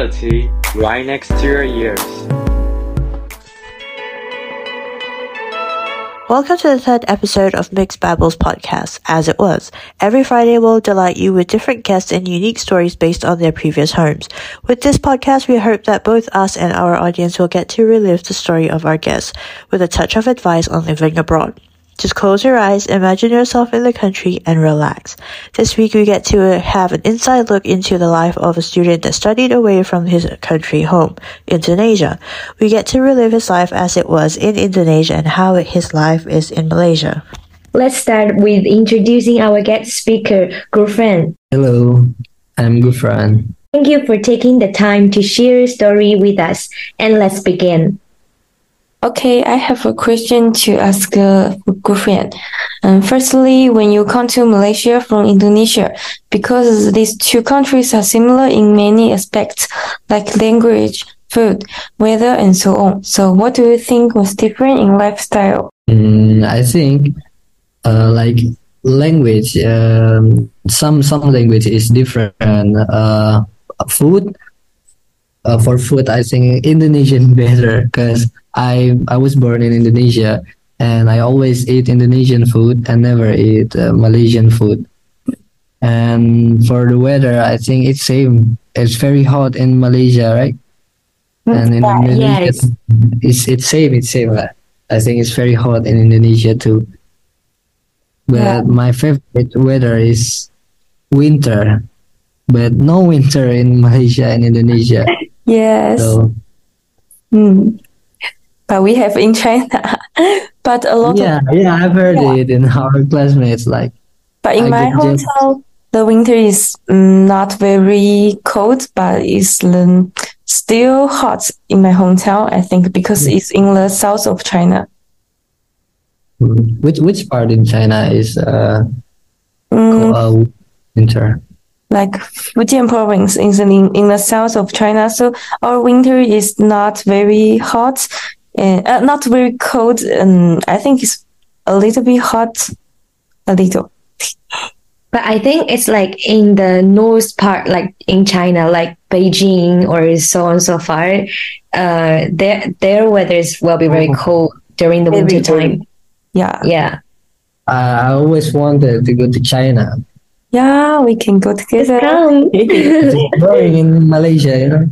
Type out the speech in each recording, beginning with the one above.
reality right next to your ears. Welcome to the third episode of Mixed Babbles podcast, As It Was. Every Friday we'll delight you with different guests and unique stories based on their previous homes. With this podcast, we hope that both us and our audience will get to relive the story of our guests with a touch of advice on living abroad. Just close your eyes, imagine yourself in the country, and relax. This week we get to have an inside look into the life of a student that studied away from his country home, Indonesia. We get to relive his life as it was in Indonesia and how his life is in Malaysia. Let's start with introducing our guest speaker, Gufran. Hello, I'm Gufran. Thank you for taking the time to share your story with us, and let's begin. Okay, I have a question to ask uh, Gufran. Um, firstly, when you come to Malaysia from Indonesia, because these two countries are similar in many aspects, like language, food, weather, and so on. So, what do you think was different in lifestyle? Mm, I think, uh, like language, um, some some language is different. Uh, food, uh, for food, I think Indonesian better because I I was born in Indonesia and I always eat Indonesian food and never eat uh, Malaysian food. And for the weather, I think it's same. It's very hot in Malaysia, right? And in Yeah, Indonesia, yes. it's it's same. It's same. I think it's very hot in Indonesia too. But Yeah. my favorite weather is winter, but no winter in Malaysia and Indonesia. Yes. So Hmm. But we have in China. but a lot yeah, of yeah, I've heard Yeah. it in our classmates. Like but in I my hometown, the winter is mm, not very cold, but it's um, still hot in my hometown. I think because it's in the south of China. which which part in China is uh, Mm, uh winter? Like Fujian province is in, in the south of China. So our winter is not very hot and uh, not very cold. And I think it's a little bit hot, a little. But I think it's like in the north part, like in China, like Beijing or so on so far. Uh, their their weather is will be very cold during the winter time. Yeah. Yeah, Uh, I always wanted to go to China. Yeah, we can go together. come. It's boring in Malaysia, you know.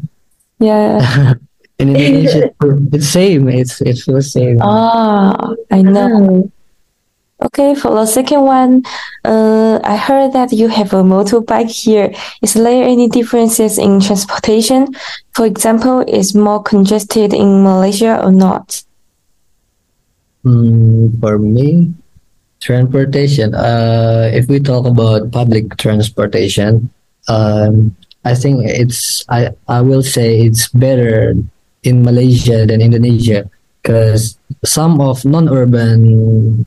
Yeah. In Indonesia, it's the same. It's it feels same. Ah, I know. Okay, for the second one, uh, I heard that you have a motorbike here. Is there any differences in transportation? For example, is more congested in Malaysia or not? Mm, for me, transportation. Uh, if we talk about public transportation, um, I think it's I I will say it's better in Malaysia than Indonesia because some of non-urban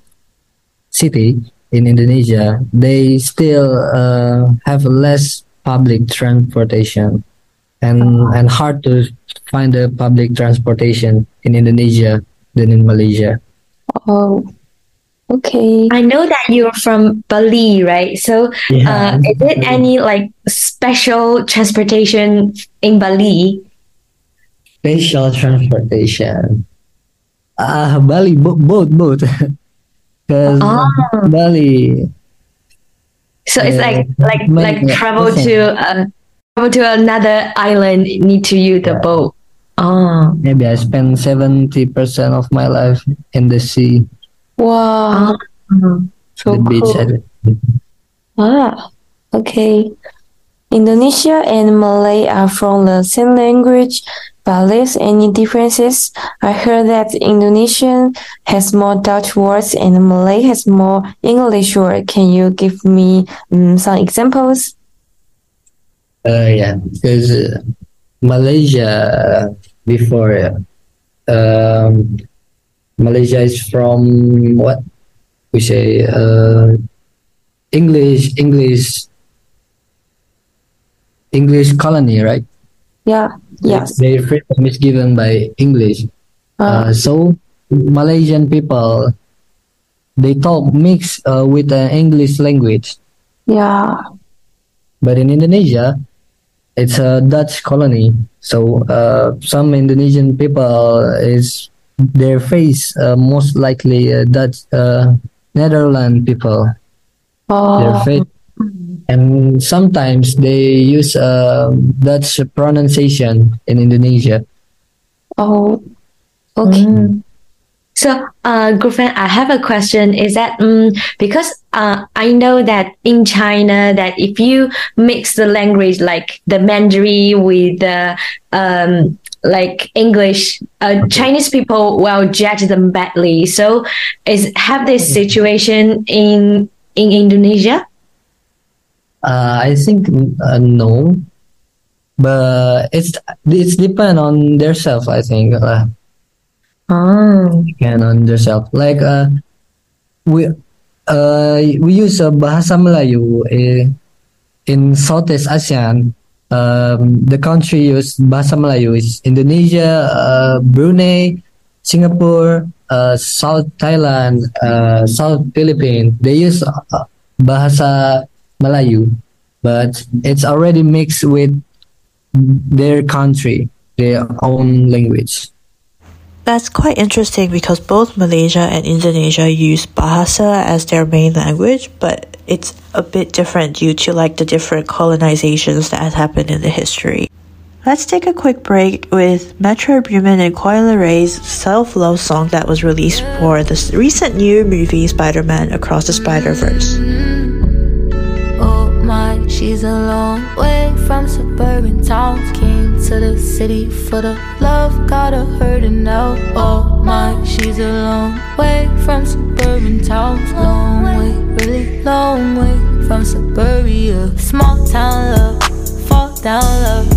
city in Indonesia they still uh, have less public transportation and and hard to find a public transportation in Indonesia than in Malaysia. Oh, okay. I know that you're from Bali, right? So, uh, is it any like special transportation in Bali? Special transportation. Ah, Bali, bo- both, both. Because Ah. Bali, So it's like Uh, like my- like travel listen. to uh, travel to another island need to use the Yeah. boat. Oh, maybe I spend 70% of my life in the sea, Wow, so the beach. cool. Ah, okay. Indonesia and Malay are from the same language, but there's any differences? I heard that Indonesian has more Dutch words and Malay has more English words. Can you give me um, some examples? Uh, yeah, because uh, Malaysia before, um, Malaysia is from what we say, uh, English, English, English colony, right? Yeah, yes. Their freedom is given by English. Uh, Uh, so Malaysian people, they talk mix uh, with the English language. yeah. But in Indonesia, it's a Dutch colony. So uh, some Indonesian people is their face uh, most likely uh, Dutch uh, Netherlands people. Their Oh, face, and sometimes they use uh, Dutch pronunciation in Indonesia. oh, Okay. mm. So, uh, Gufran, I have a question. Is that um, because uh, I know that in China that if you mix the language like the Mandarin with the um, like English, uh, Chinese people will judge them badly. So, is have this situation in in Indonesia? Uh, I think uh, no, but it's it's depend on their self. I think uh, Oh. depend on their. Like uh, we uh, we use uh, bahasa Melayu uh, in Southeast ASEAN. Um, the country use bahasa Melayu is Indonesia, uh, Brunei, Singapore, uh, South Thailand, uh, South Philippines. They use uh, bahasa Melayu, but it's already mixed with their country, their own language. That's quite interesting because both Malaysia and Indonesia use Bahasa as their main language, but it's a bit different due to like the different colonizations that has happened in the history. Let's take a quick break with Metro Boomin and Coi Leray's self-love song that was released for the recent new movie Spider-Man Across the Spider-Verse. Oh my, she's a long way from suburban towns. Came to the city for the love, got her hurting now. Oh my, she's a long way from suburban towns. Long way, really long way from suburbia. Small town love, fall down love.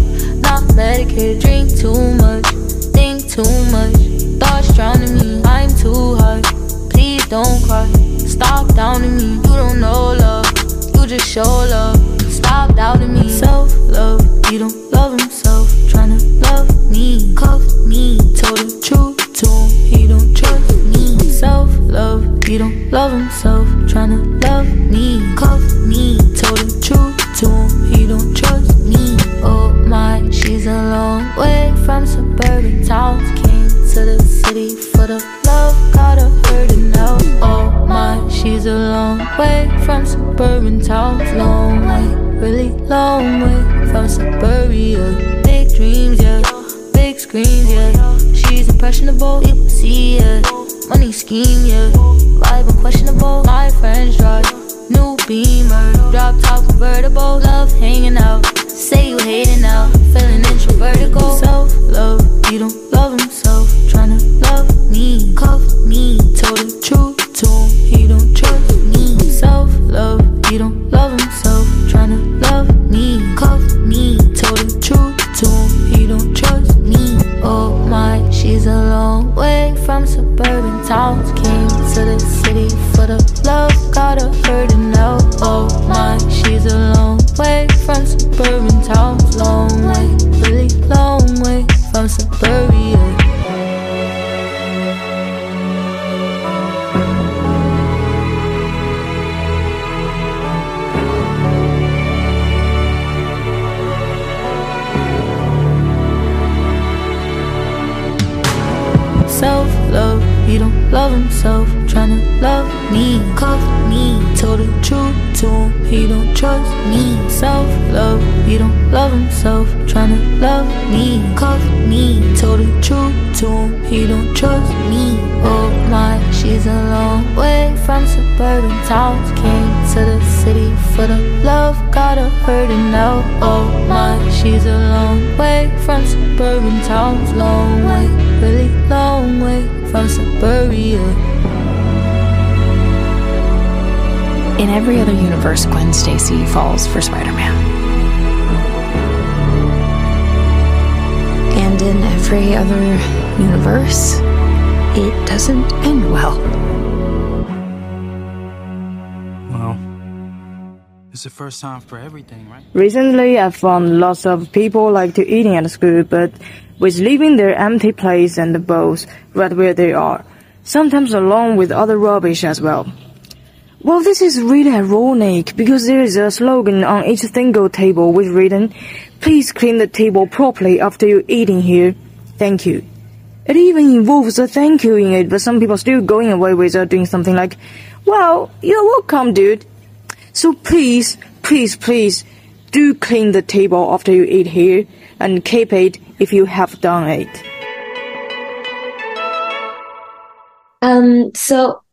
Not medicated, drink too much, think too much. Thoughts drowning me, I'm too high. Please don't cry, stop doubting me. You don't know love, you just show love. Stop doubting me. Self love, you don't love himself. Tryna love me, cuff me. Told the truth to him, he don't trust me. Oh my, she's a long way from suburban towns. Came to the city for the love, got her hurting now. Oh my, she's a long way from suburban towns. Long way, really long way from suburbia. Big dreams, yeah, big screens, yeah. She's impressionable, people see it. Money scheme, yeah. Hanging out. Trust me. Self love, he don't love himself. Tryna love me, cuff me. Told the truth to him, he don't trust me. Oh my, she's a long way from suburban towns. Came to the city for the love, got her hurting now. Oh my, she's a long way from suburban towns. Long way, really long way from suburbia. In every other universe, Gwen Stacy falls for Spider Man. And in every other universe, it doesn't end well. Well, it's the first time for everything, right? Recently, I found lots of people like to eating at school, but with leaving their empty plates and the bowls right where they are, sometimes along with other rubbish as well. Well, this is really ironic because there is a slogan on each single table with written, Please clean the table properly after you eating here. Thank you. It even involves a thank you in it, but some people still going away without doing something like, Well, you're welcome, dude. So please, please, please, do clean the table after you eat here and keep it if you have done it. Um, so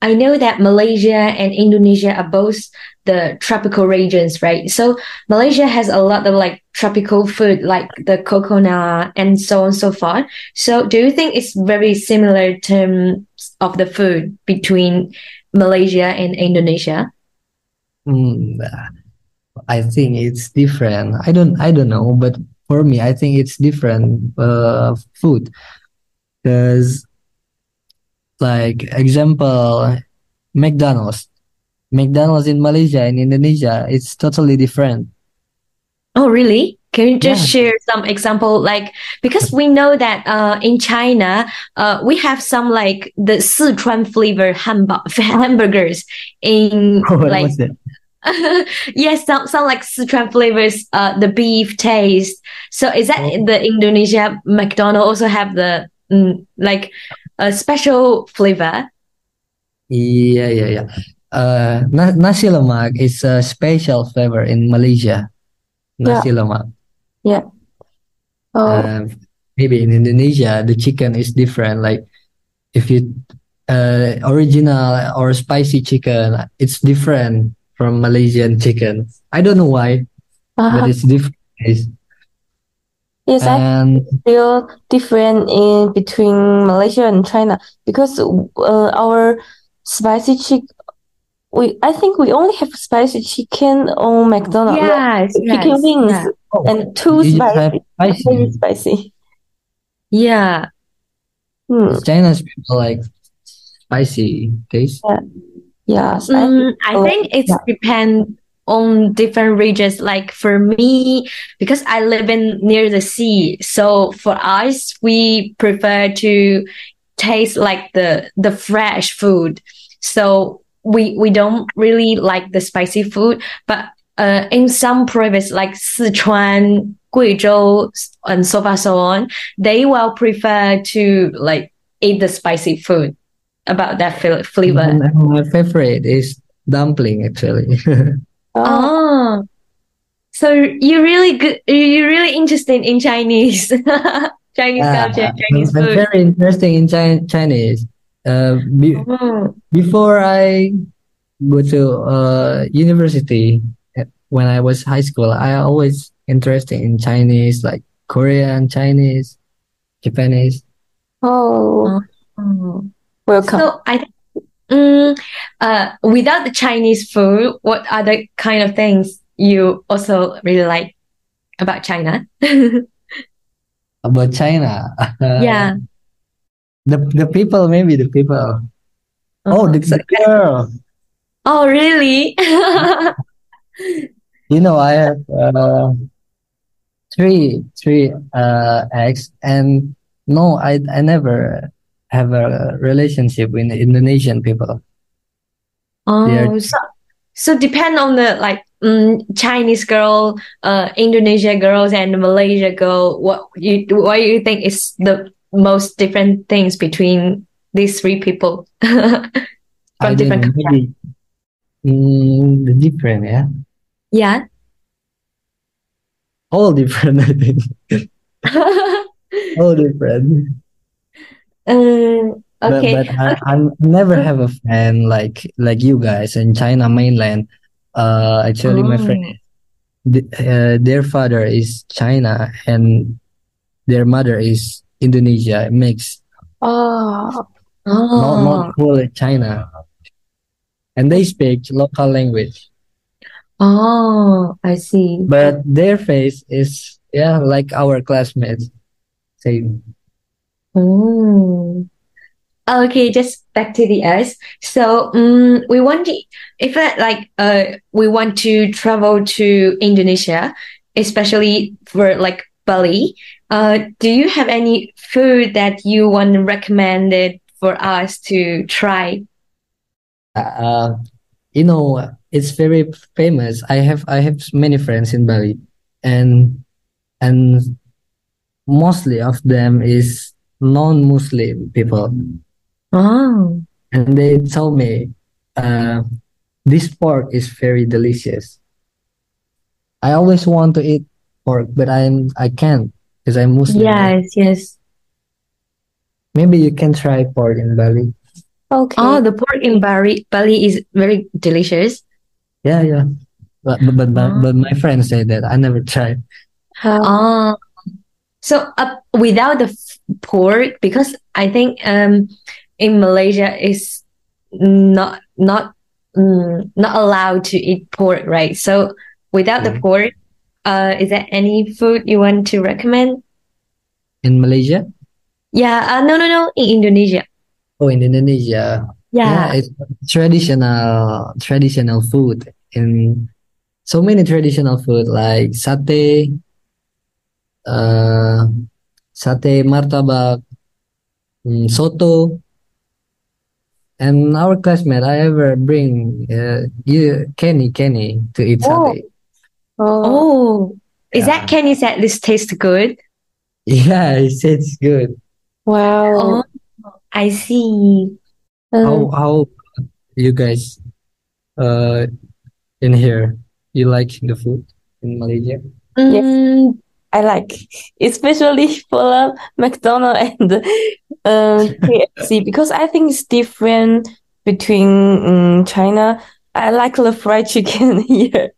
I know that Malaysia and Indonesia are both the tropical regions, right? So Malaysia has a lot of like tropical food, like the coconut and so on and so forth. So do you think it's very similar terms of the food between Malaysia and Indonesia? Mm, I think it's different. I don't I don't know, but for me, I think it's different uh, food because like example McDonald's. McDonald's in Malaysia and Indonesia, it's totally different. Oh, really? Can you just Yeah. share some example? Like, because we know that uh, in China, uh, we have some like the Sichuan flavor hamburg- hamburgers in What like yes, some some like Sichuan flavors. Uh, the beef taste. So is that Oh. the Indonesia McDonald also have the mm, like a special flavor? Yeah, yeah, yeah. Uh, nasi lemak is a special flavor in Malaysia. Nasi lemak. Yeah. Oh, Um, maybe in Indonesia, the chicken is different. Like if you uh, original or spicy chicken, it's different from Malaysian chicken. I don't know why, uh-huh. but it's different. It's- yes, I feel different in between Malaysia and China because uh, our spicy chick we I think we only have spicy chicken on McDonald's. Yes, chicken yes, wings yeah. oh, and two you just have spicy, very spicy. spicy. Yeah. Hmm. China's people like spicy taste. Yes, I Mm, I Oh, think it's yeah. depend on different regions. Like for me, because I live in near the sea, so for us, we prefer to taste like the the fresh food. So we we don't really like the spicy food, but uh, in some provinces like Sichuan, Guizhou, and so far so on, they will prefer to like eat the spicy food about that flavor. My favorite is dumpling actually. oh, Oh, so you're really good. You're really interested in Chinese, Chinese Yeah, culture, I'm, Chinese I'm food. very interested in Chi- Chinese. Uh, be, Oh, before I go to uh, university, uh, when I was high school, I always interested in Chinese, like Korean, Chinese, Japanese. oh, oh. welcome. So I, think, mm, uh, without the Chinese food, what other kind of things you also really like about China? About China, Yeah. the the people, maybe the people. Oh, the, girl. oh, really? You know, I have uh, three three uh ex, and no, I I never have a relationship with Indonesian people. They're- Oh, so so depend on the like mm, Chinese girl, uh, Indonesia girls, and Malaysia girl. What you what you think is the most different things between these three people from don't different countries? mm, the different, yeah, Yeah. all different. I think all different. Um, But okay. but I, I never have a friend like like you guys in China mainland. Uh, actually, my friend, Oh. uh, their father is China and their mother is Indonesia mixed, Oh, not Oh. not fully China, and they speak local language. Oh, I see. But their face is yeah like our classmates. Same. Oh. Okay, just back to the us. So, um, we want to, if uh, like uh we want to travel to Indonesia, especially for like Bali. Uh, do you have any food that you want recommended for us to try? Uh, you know, it's very famous. I have I have many friends in Bali, and and mostly of them is non-Muslim people, Oh. and they told me, uh, this pork is very delicious. I always want to eat pork, but I'm I can't because I'm Muslim. Yes, yes. Maybe you can try pork in Bali. Okay. Oh, the pork in Bali, Bali is very delicious. Yeah, yeah. But but but, my- Ah. but my friends say that I never tried. How- Oh, so uh, without the pork, because I think um in Malaysia is not not mm, not allowed to eat pork, right? So without the Mm. pork, uh, is there any food you want to recommend? In Malaysia? Yeah, uh, no, no, no, in Indonesia. Oh, in Indonesia. Yeah. it's traditional traditional food in so many traditional food like satay, uh, sate martabak, mm, soto. And our classmate, I ever bring uh, you Kenny Kenny to eat Oh. sate. Oh. Oh, is that Kenny said this tastes good? Yeah, he said it's good. Wow. Oh, I see. How Um, how you guys uh in here? You like the food in Malaysia? Mm, I like, especially for McDonald's and um, KFC because I think it's different between um, China. I like the fried chicken here.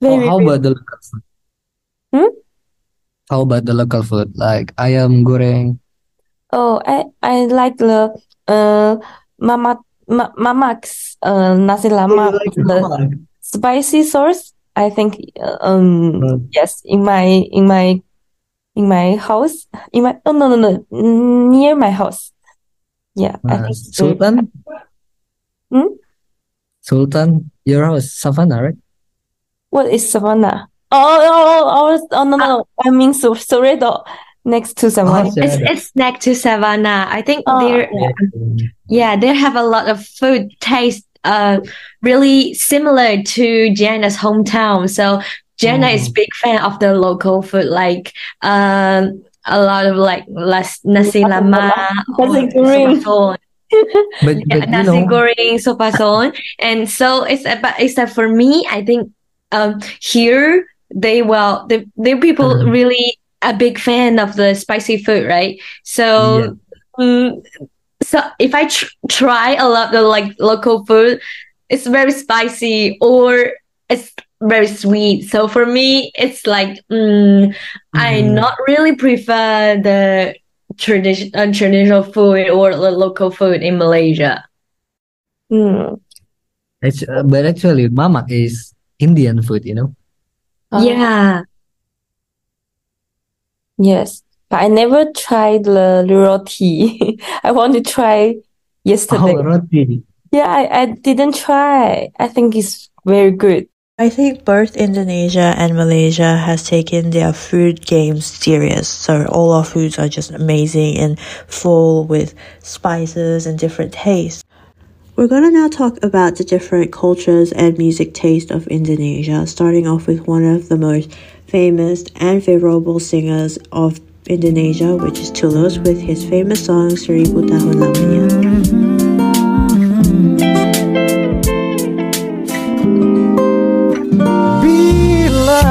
How, Very, how about the local food? Hmm? How about the local food like ayam goreng? Oh, I I like the uh mama ma, mama's uh nasi lemak with the spicy sauce. I think uh, um Mm. yes in my in my in my house in my oh no no no near my house. Yeah, I Uh, think Sultan? Hmm? Sultan, your house, Savannah, right? What is Savannah? Oh, oh, oh, oh, oh, no, no, no. I mean Sur Soredo next to Savannah. Oh, it's it's next to Savannah. I think Oh, they're yeah. Yeah, they have a lot of food taste uh really similar to Jenna's hometown. So Jenna is Mm. big fan of the local food like um a lot of like las, nasi lemak Nasi goreng. sopasol. But, Yeah, but you nasi know, goreng sopasol. And so it's but except for me, I think um here they well the the people Mhm. really a big fan of the spicy food, right? So mm, so if I tr- try a lot of like local food, it's very spicy or it's very sweet. So for me, it's like mm, I Mhm. not really prefer the tradition uh, traditional food or the local food in Malaysia. Hmm. it's, uh, but actually, mamak is Indian food, you know? Oh, Yeah. Yes, but I never tried the roti. I want to try oh, yesterday. Oh, roti. Yeah, I, I didn't try. I think it's very good. I think both Indonesia and Malaysia has taken their food games serious. So all our foods are just amazing and full with spices and different tastes. We're gonna now talk about the different cultures and music taste of Indonesia, starting off with one of the most famous and favorable singers of Indonesia, which is Tulus, with his famous song Seribu Tahun Lamanya. Bila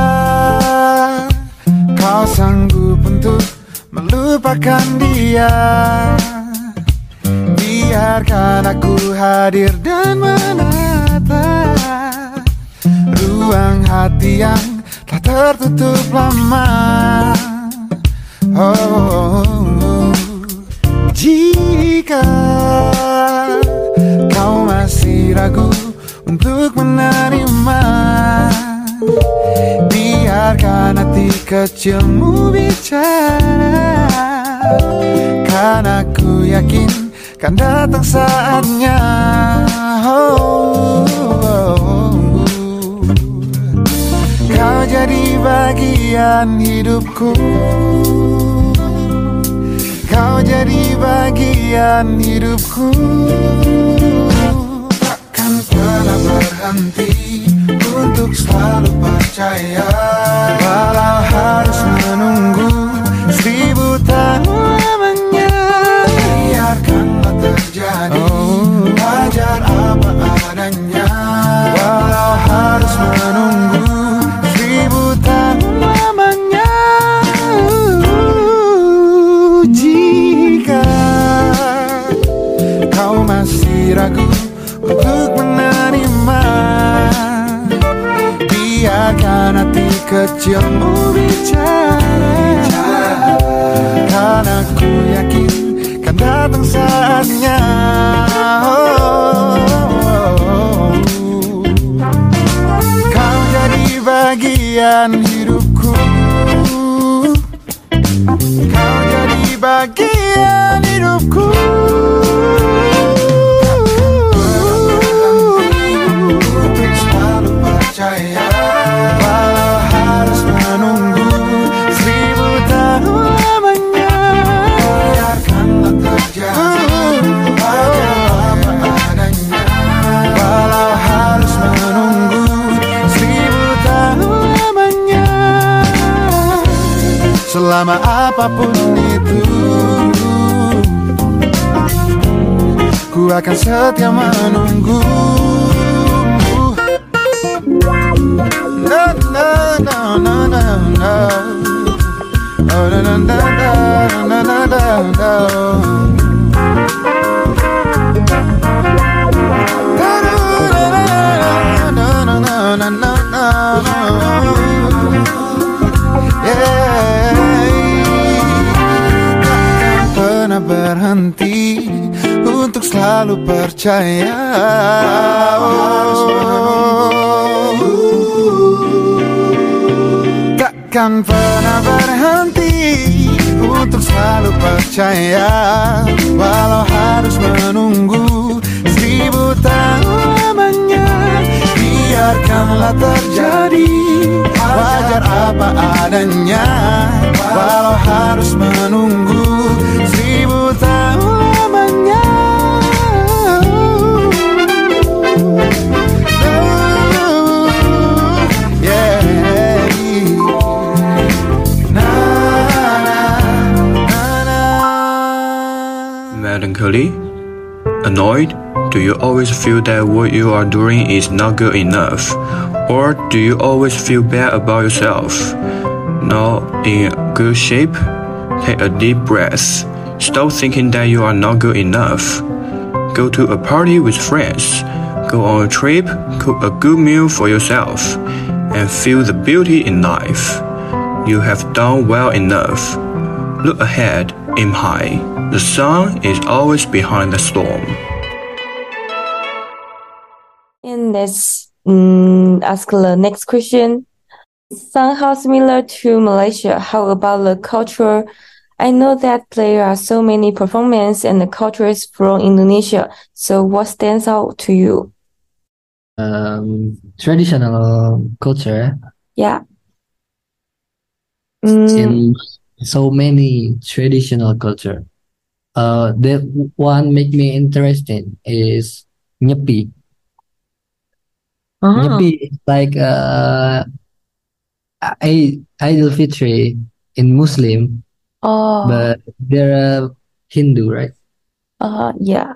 kau sanggup untuk melupakan dia Biarkan aku hadir dan menata Ruang hati yang telah tertutup lama Jika kau masih ragu untuk menerima Biarkan hati kecilmu bicara Karena aku yakin kan datang saatnya oh, oh, oh. Kau jadi bagian hidupku Kau jadi bagian hidupku. Takkan pernah berhenti untuk selalu percaya. Walau harus menunggu seribu tahun kecilmu bicara. Karena ku yakin kan datang saatnya. Kau jadi bagian hidupku. Kau jadi bagian selama apa pun itu Ku akan setia menunggu Na na na na na Oh na na na na na na na selalu percaya. Takkan pernah berhenti untuk selalu percaya, walau harus menunggu seribu tahun lamanya. Biarkanlah terjadi wajar apa adanya, walau harus menunggu Annoyed? Do you always feel that what you are doing is not good enough? Or do you always feel bad about yourself? Not in good shape? Take a deep breath. Stop thinking that you are not good enough. Go to a party with friends. Go on a trip, cook a good meal for yourself, and feel the beauty in life. You have done well enough. Look ahead, aim high. The sun is always behind the storm. And let's mm, ask the next question. Somehow similar to Malaysia, how about the culture? I know that there are so many performance and the cultures from Indonesia. So what stands out to you? Um, traditional culture Yeah. Mm, in so many traditional culture. Uh, the one make me interested is Nyepi. Oh. Nyepi is like uh, Idul Fitri in Muslim, oh, but they're uh, Hindu, right? uh, yeah.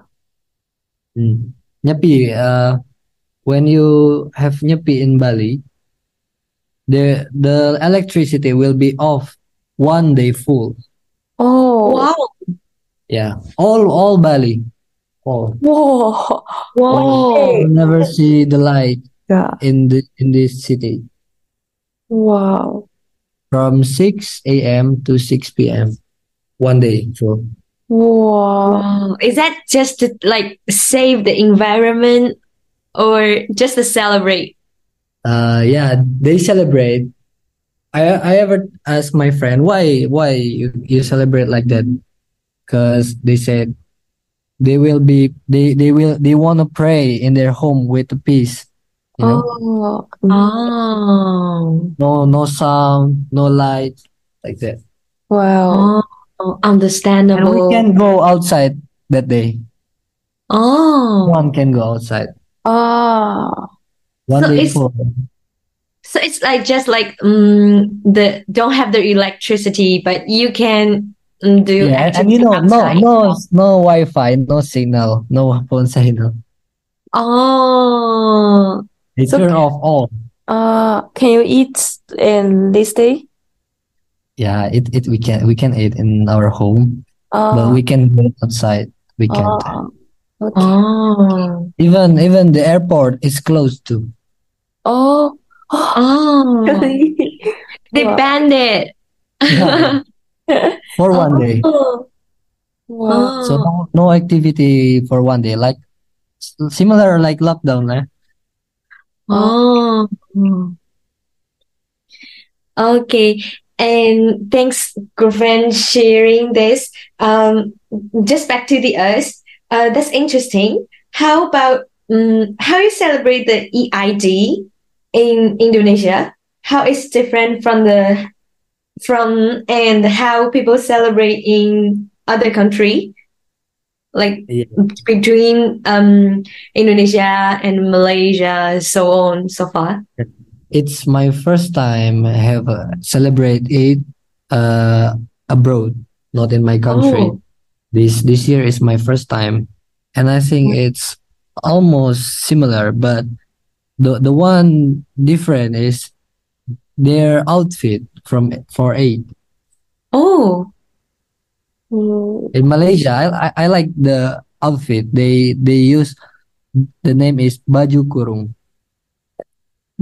Mm. Nyepi, uh, when you have Nyepi in Bali, the the electricity will be off one day full. Oh, Wow. Yeah, all all Bali, all. whoa. Whoa. You never see the light Yeah. in the in this city Wow. from 6 a.m. to 6 p.m. one day full. Wow. Wow. Is that just to like save the environment or just to celebrate? Uh, yeah, they celebrate. I I ever asked my friend why why you, you celebrate like that? Because they said they will be they they will they want to pray in their home with the peace. You know, Oh, Oh. no no sound, no light, like that. wow. Oh, And we understandable. can go outside that day. Oh. One can go outside. Oh. One So day it's- for So it's like just like um, the don't have the electricity, but you can um, do yeah, and, you know, no, outside. no, no Wi-Fi, no signal, no phone signal. Oh, They So- turn off all. Uh, can you eat in this day? Yeah, it, it we can we can eat in our home, but Oh. we can go outside. We can't. Oh. Okay. oh, Even even the airport is closed too. Oh. Oh! They Wow. banned it. Yeah. For one day. Oh, Wow. So no, no activity for one day. Like similar like lockdown, eh? Oh. Okay. And thanks, Gufran, sharing this. Um, just back to the us. Uh, that's interesting. How about um, how you celebrate the EID in Indonesia? How it's different from the from and how people celebrate in other country? Like Yeah. between um Indonesia and Malaysia, so on, so far. It's my first time I have uh, celebrate it uh abroad, not in my country. Oh. This this year is my first time, and I think it's almost similar, but the the one different is their outfit from for eight. Oh. In Malaysia, I, I I like the outfit. They they use the name is baju kurung.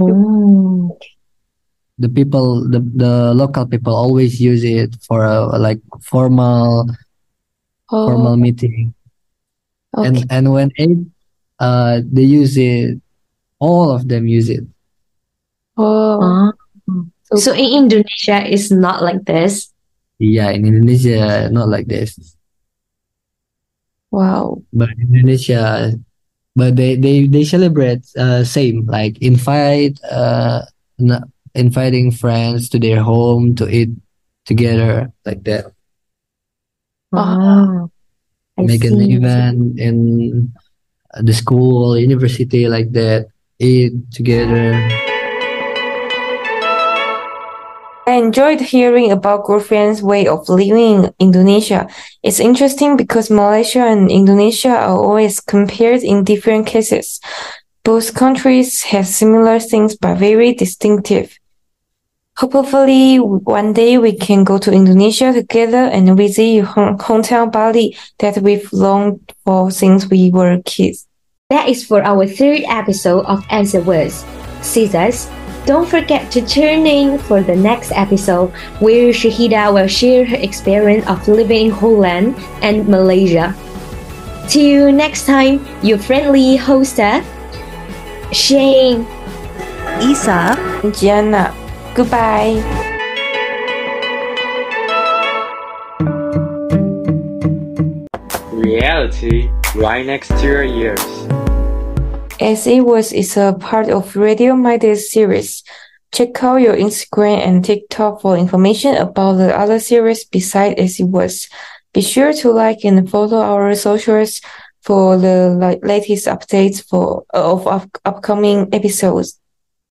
oh. The people, the the local people always use it for a like formal Oh. formal meeting. Okay. And and when eight, uh, they use it. All of them use it. Oh. Ah. So in Indonesia, it's not like this. Yeah, in Indonesia, not like this. Wow. But in Indonesia, but they they they celebrate uh same like invite uh n- inviting friends to their home to eat together like that. Oh, I Make an see. event in the school, university like that. Eat together. I enjoyed hearing about Gufran's way of living in Indonesia. It's interesting because Malaysia and Indonesia are always compared in different cases. Both countries have similar things but very distinctive. Hopefully, one day we can go to Indonesia together and visit your hometown Bali that we've longed for since we were kids. That is for our third episode of Answer Words. Scissors. Don't forget to tune in for the next episode where Shahida will share her experience of living in Holland and Malaysia. Till next time, your friendly hoster, uh, Shane. Isa. Gianna, goodbye. Reality right next to your ears. As it was is a part of Radio Minded series. Check out your Instagram and TikTok for information about the other series besides As It Was. Be sure to like and follow our socials for the latest updates for of up- upcoming episodes.